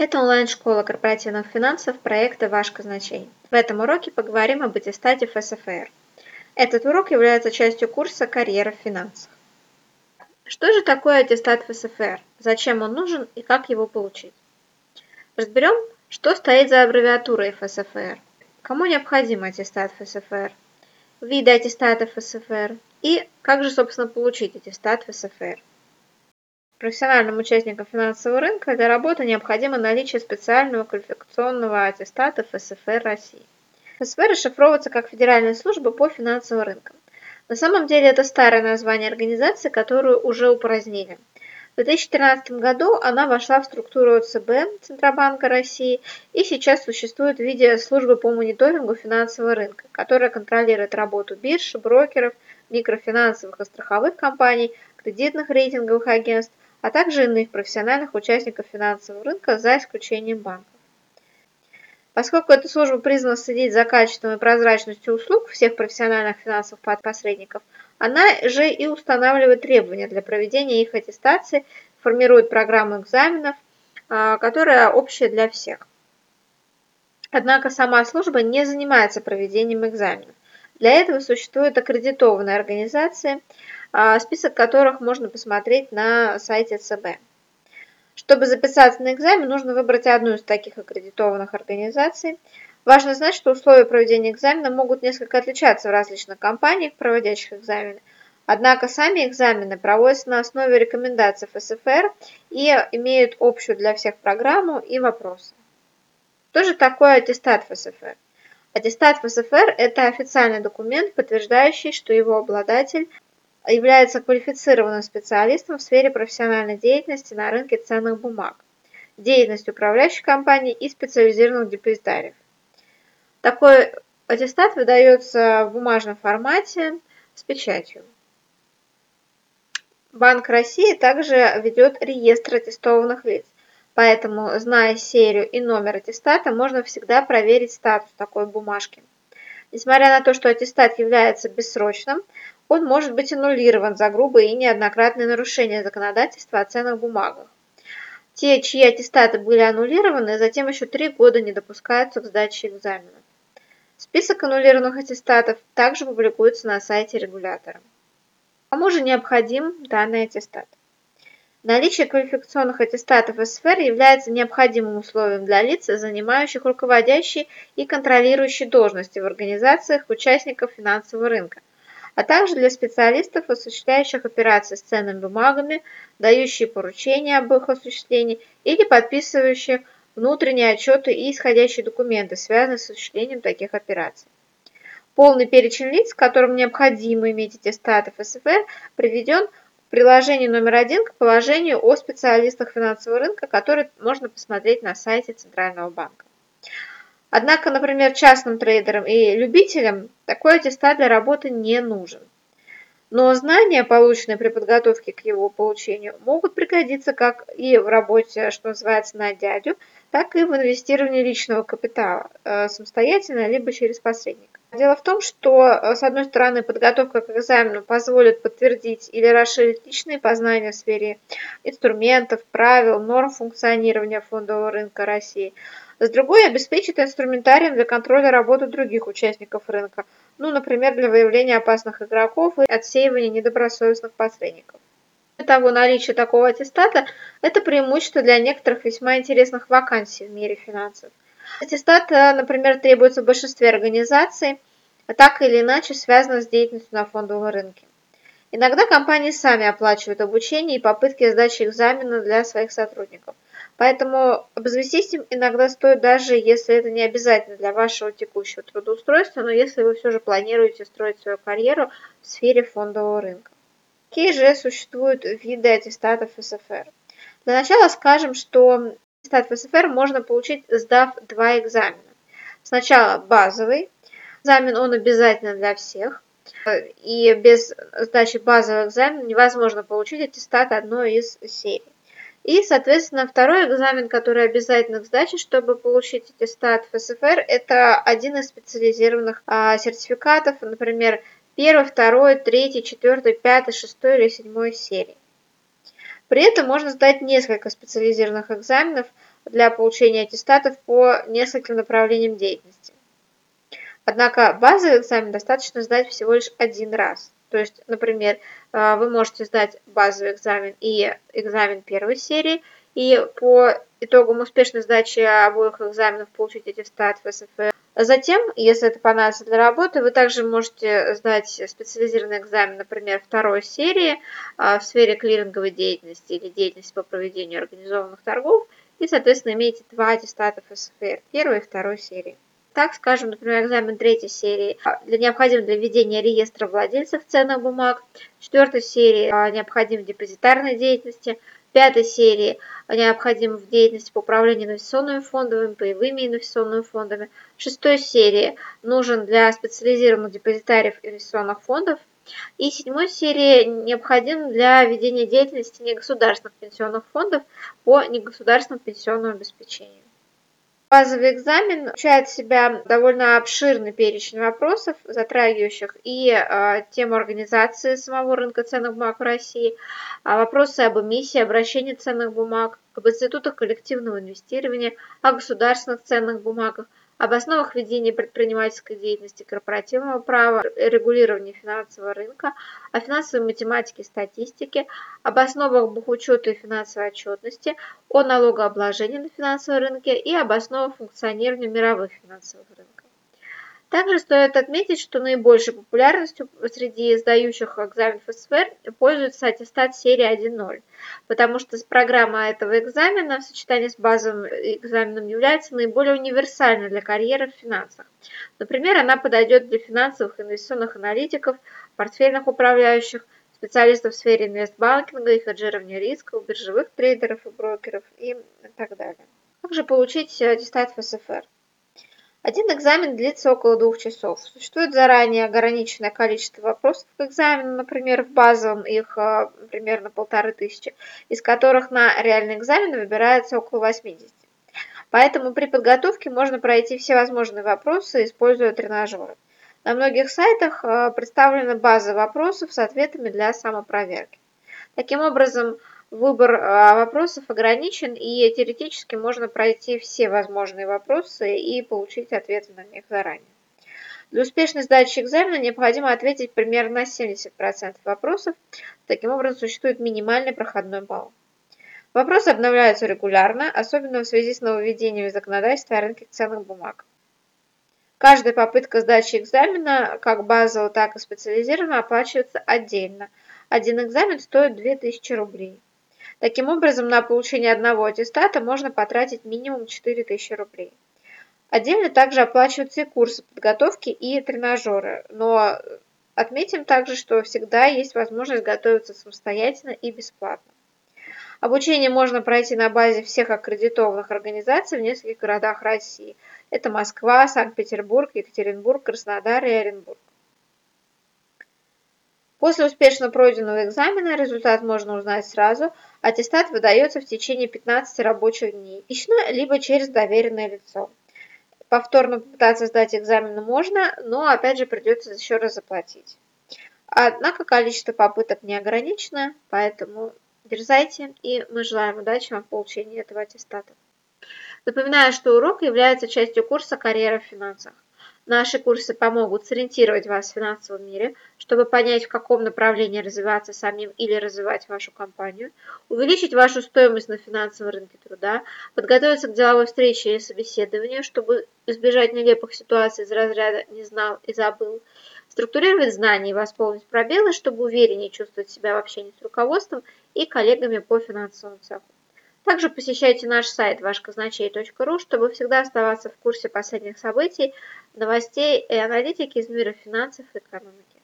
Это онлайн-школа корпоративных финансов проекта «Ваш казначей». В этом уроке поговорим об аттестате ФСФР. Этот урок является частью курса «Карьера в финансах». Что же такое аттестат ФСФР, зачем он нужен и как его получить? Разберем, что стоит за аббревиатурой ФСФР, кому необходим аттестат ФСФР, виды аттестата ФСФР и как же, собственно, получить аттестат ФСФР. Профессиональным участникам финансового рынка для работы необходимо наличие специального квалификационного аттестата ФСФР России. ФСФР расшифровывается как Федеральная служба по финансовым рынкам. На самом деле это старое название организации, которую уже упразднили. В 2013 году она вошла в структуру ОЦБ Центробанка России и сейчас существует в виде службы по мониторингу финансового рынка, которая контролирует работу бирж, брокеров, микрофинансовых и страховых компаний, кредитных рейтинговых агентств, а также иных профессиональных участников финансового рынка за исключением банков. Поскольку эта служба призвана следить за качеством и прозрачностью услуг всех профессиональных финансовых посредников, она же и устанавливает требования для проведения их аттестации, формирует программу экзаменов, а, которая общая для всех. Однако сама служба не занимается проведением экзаменов. Для этого существуют аккредитованные организации, список которых можно посмотреть на сайте ЦБ. Чтобы записаться на экзамен, нужно выбрать одну из таких аккредитованных организаций. Важно знать, что условия проведения экзамена могут несколько отличаться в различных компаниях, проводящих экзамены. Однако сами экзамены проводятся на основе рекомендаций ФСФР и имеют общую для всех программу и вопросы. Что же такое аттестат ФСФР? Аттестат ФСФР – это официальный документ, подтверждающий, что его обладатель является квалифицированным специалистом в сфере профессиональной деятельности на рынке ценных бумаг, деятельность управляющей компании и специализированных депозитариев. Такой аттестат выдается в бумажном формате с печатью. Банк России также ведет реестр аттестованных лиц, поэтому, зная серию и номер аттестата, можно всегда проверить статус такой бумажки. Несмотря на то, что аттестат является бессрочным, он может быть аннулирован за грубые и неоднократные нарушения законодательства о ценных бумагах. Те, чьи аттестаты были аннулированы, затем еще три года не допускаются к сдаче экзамена. Список аннулированных аттестатов также публикуется на сайте регулятора. Кому же необходим данный аттестат? Наличие квалификационных аттестатов СФР является необходимым условием для лиц, занимающих руководящие и контролирующие должности в организациях участников финансового рынка, а также для специалистов, осуществляющих операции с ценными бумагами, дающие поручения об их осуществлении или подписывающих внутренние отчеты и исходящие документы, связанные с осуществлением таких операций. Полный перечень лиц, которым необходимо иметь аттестаты ФСФР, приведен в приложении номер один к положению о специалистах финансового рынка, который можно посмотреть на сайте Центрального банка. Однако, например, частным трейдерам и любителям такой аттестат для работы не нужен. Но знания, полученные при подготовке к его получению, могут пригодиться как и в работе, что называется, на дядю, так и в инвестировании личного капитала, э, самостоятельно, либо через посредника. Дело в том, что, э, с одной стороны, подготовка к экзамену позволит подтвердить или расширить личные познания в сфере инструментов, правил, норм функционирования фондового рынка России – с другой обеспечит инструментарием для контроля работы других участников рынка, ну, например, для выявления опасных игроков и отсеивания недобросовестных посредников. Кроме того, наличие такого аттестата – это преимущество для некоторых весьма интересных вакансий в мире финансов. Аттестат, э, например, требуется в большинстве организаций, так или иначе связано с деятельностью на фондовом рынке. Иногда компании сами оплачивают обучение и попытки сдачи экзамена для своих сотрудников – Поэтому обзавестись им иногда стоит даже, если это не обязательно для вашего текущего трудоустройства, но если вы все же планируете строить свою карьеру в сфере фондового рынка. Какие же существуют виды аттестатов СФР? Для начала скажем, что аттестат СФР можно получить, сдав два экзамена. Сначала базовый. Экзамен он обязательно для всех. И без сдачи базового экзамена невозможно получить аттестат одной из серий. И, соответственно, второй экзамен, который обязательно к сдаче, чтобы получить аттестат ФСФР, это один из специализированных а, сертификатов, например, первый, второй, третий, четвертый, пятый, шестой или седьмой серии. При этом можно сдать несколько специализированных экзаменов для получения аттестатов по нескольким направлениям деятельности. Однако базовый экзамен достаточно сдать всего лишь один раз. То есть, например, э, вы можете сдать базовый экзамен и экзамен первой серии, и по итогам успешной сдачи обоих экзаменов получить аттестат в СФР. Затем, если это понадобится для работы, вы также можете сдать специализированный экзамен, например, второй серии э, в сфере клиринговой деятельности или деятельности по проведению организованных торгов, и, соответственно, имеете два аттестата ФСФР первой и второй серии. Так, скажем, например, экзамен третьей серии а, для необходим для ведения реестра владельцев ценных бумаг, четвертой серии а, необходим в депозитарной деятельности, пятой серии необходим в деятельности по управлению инвестиционными фондами, боевыми инвестиционными фондами, шестой серии нужен для специализированных депозитариев инвестиционных фондов, и седьмой серии необходим для ведения деятельности негосударственных пенсионных фондов по негосударственному пенсионному обеспечению. Базовый экзамен включает в себя довольно обширный перечень вопросов, затрагивающих и э, тему организации самого рынка ценных бумаг в России, а вопросы об эмиссии, обращении ценных бумаг, об институтах коллективного инвестирования, о государственных ценных бумагах, об основах ведения предпринимательской деятельности, корпоративного права, регулирования финансового рынка, о финансовой математике и статистике, об основах бухучета и финансовой отчетности, о налогообложении на финансовом рынке и об основах функционирования мировых финансовых рынков. Также стоит отметить, что наибольшей популярностью среди сдающих экзамен ФСФР пользуется аттестат серии 1.0, потому что программа этого экзамена в сочетании с базовым экзаменом является наиболее универсальной для карьеры в финансах. Например, она подойдет для финансовых инвестиционных аналитиков, портфельных управляющих, специалистов в сфере инвестбанкинга и хеджирования рисков, биржевых трейдеров и брокеров и так далее. Также получить аттестат ФСФР. Один экзамен длится около двух часов. Существует заранее ограниченное количество вопросов к экзамену, например, в базовом их а, примерно полторы тысячи, из которых на реальный экзамен выбирается около 80. Поэтому при подготовке можно пройти все возможные вопросы, используя тренажеры. На многих сайтах а, представлена база вопросов с ответами для самопроверки. Таким образом, Выбор а, вопросов ограничен, и теоретически можно пройти все возможные вопросы и получить ответы на них заранее. Для успешной сдачи экзамена необходимо ответить примерно на 70% вопросов. Таким образом, существует минимальный проходной балл. Вопросы обновляются регулярно, особенно в связи с нововведениями законодательства о рынке ценных бумаг. Каждая попытка сдачи экзамена, как базового, так и специализированного, оплачивается отдельно. Один экзамен стоит 2000 рублей. Таким образом, на получение одного аттестата можно потратить минимум 4000 рублей. Отдельно также оплачиваются и курсы подготовки и тренажеры, но отметим также, что всегда есть возможность готовиться самостоятельно и бесплатно. Обучение можно пройти на базе всех аккредитованных организаций в нескольких городах России. Это Москва, Санкт-Петербург, Екатеринбург, Краснодар и Оренбург. После успешно пройденного экзамена результат можно узнать сразу. Аттестат выдается в течение 15 рабочих дней, лично, либо через доверенное лицо. Повторно попытаться сдать экзамен можно, но опять же придется еще раз заплатить. Однако количество попыток не ограничено, поэтому дерзайте, и мы желаем удачи вам в получении этого аттестата. Напоминаю, что урок является частью курса «Карьера в финансах». Наши курсы помогут сориентировать вас в финансовом мире, чтобы понять, в каком направлении развиваться самим или развивать вашу компанию, увеличить вашу стоимость на финансовом рынке труда, подготовиться к деловой встрече или собеседованию, чтобы избежать нелепых ситуаций из разряда «не знал и забыл», структурировать знания и восполнить пробелы, чтобы увереннее чувствовать себя в общении с руководством и коллегами по финансовому цеху. Также посещайте наш сайт вашказначей.ру, чтобы всегда оставаться в курсе последних событий, новостей и аналитики из мира финансов и экономики.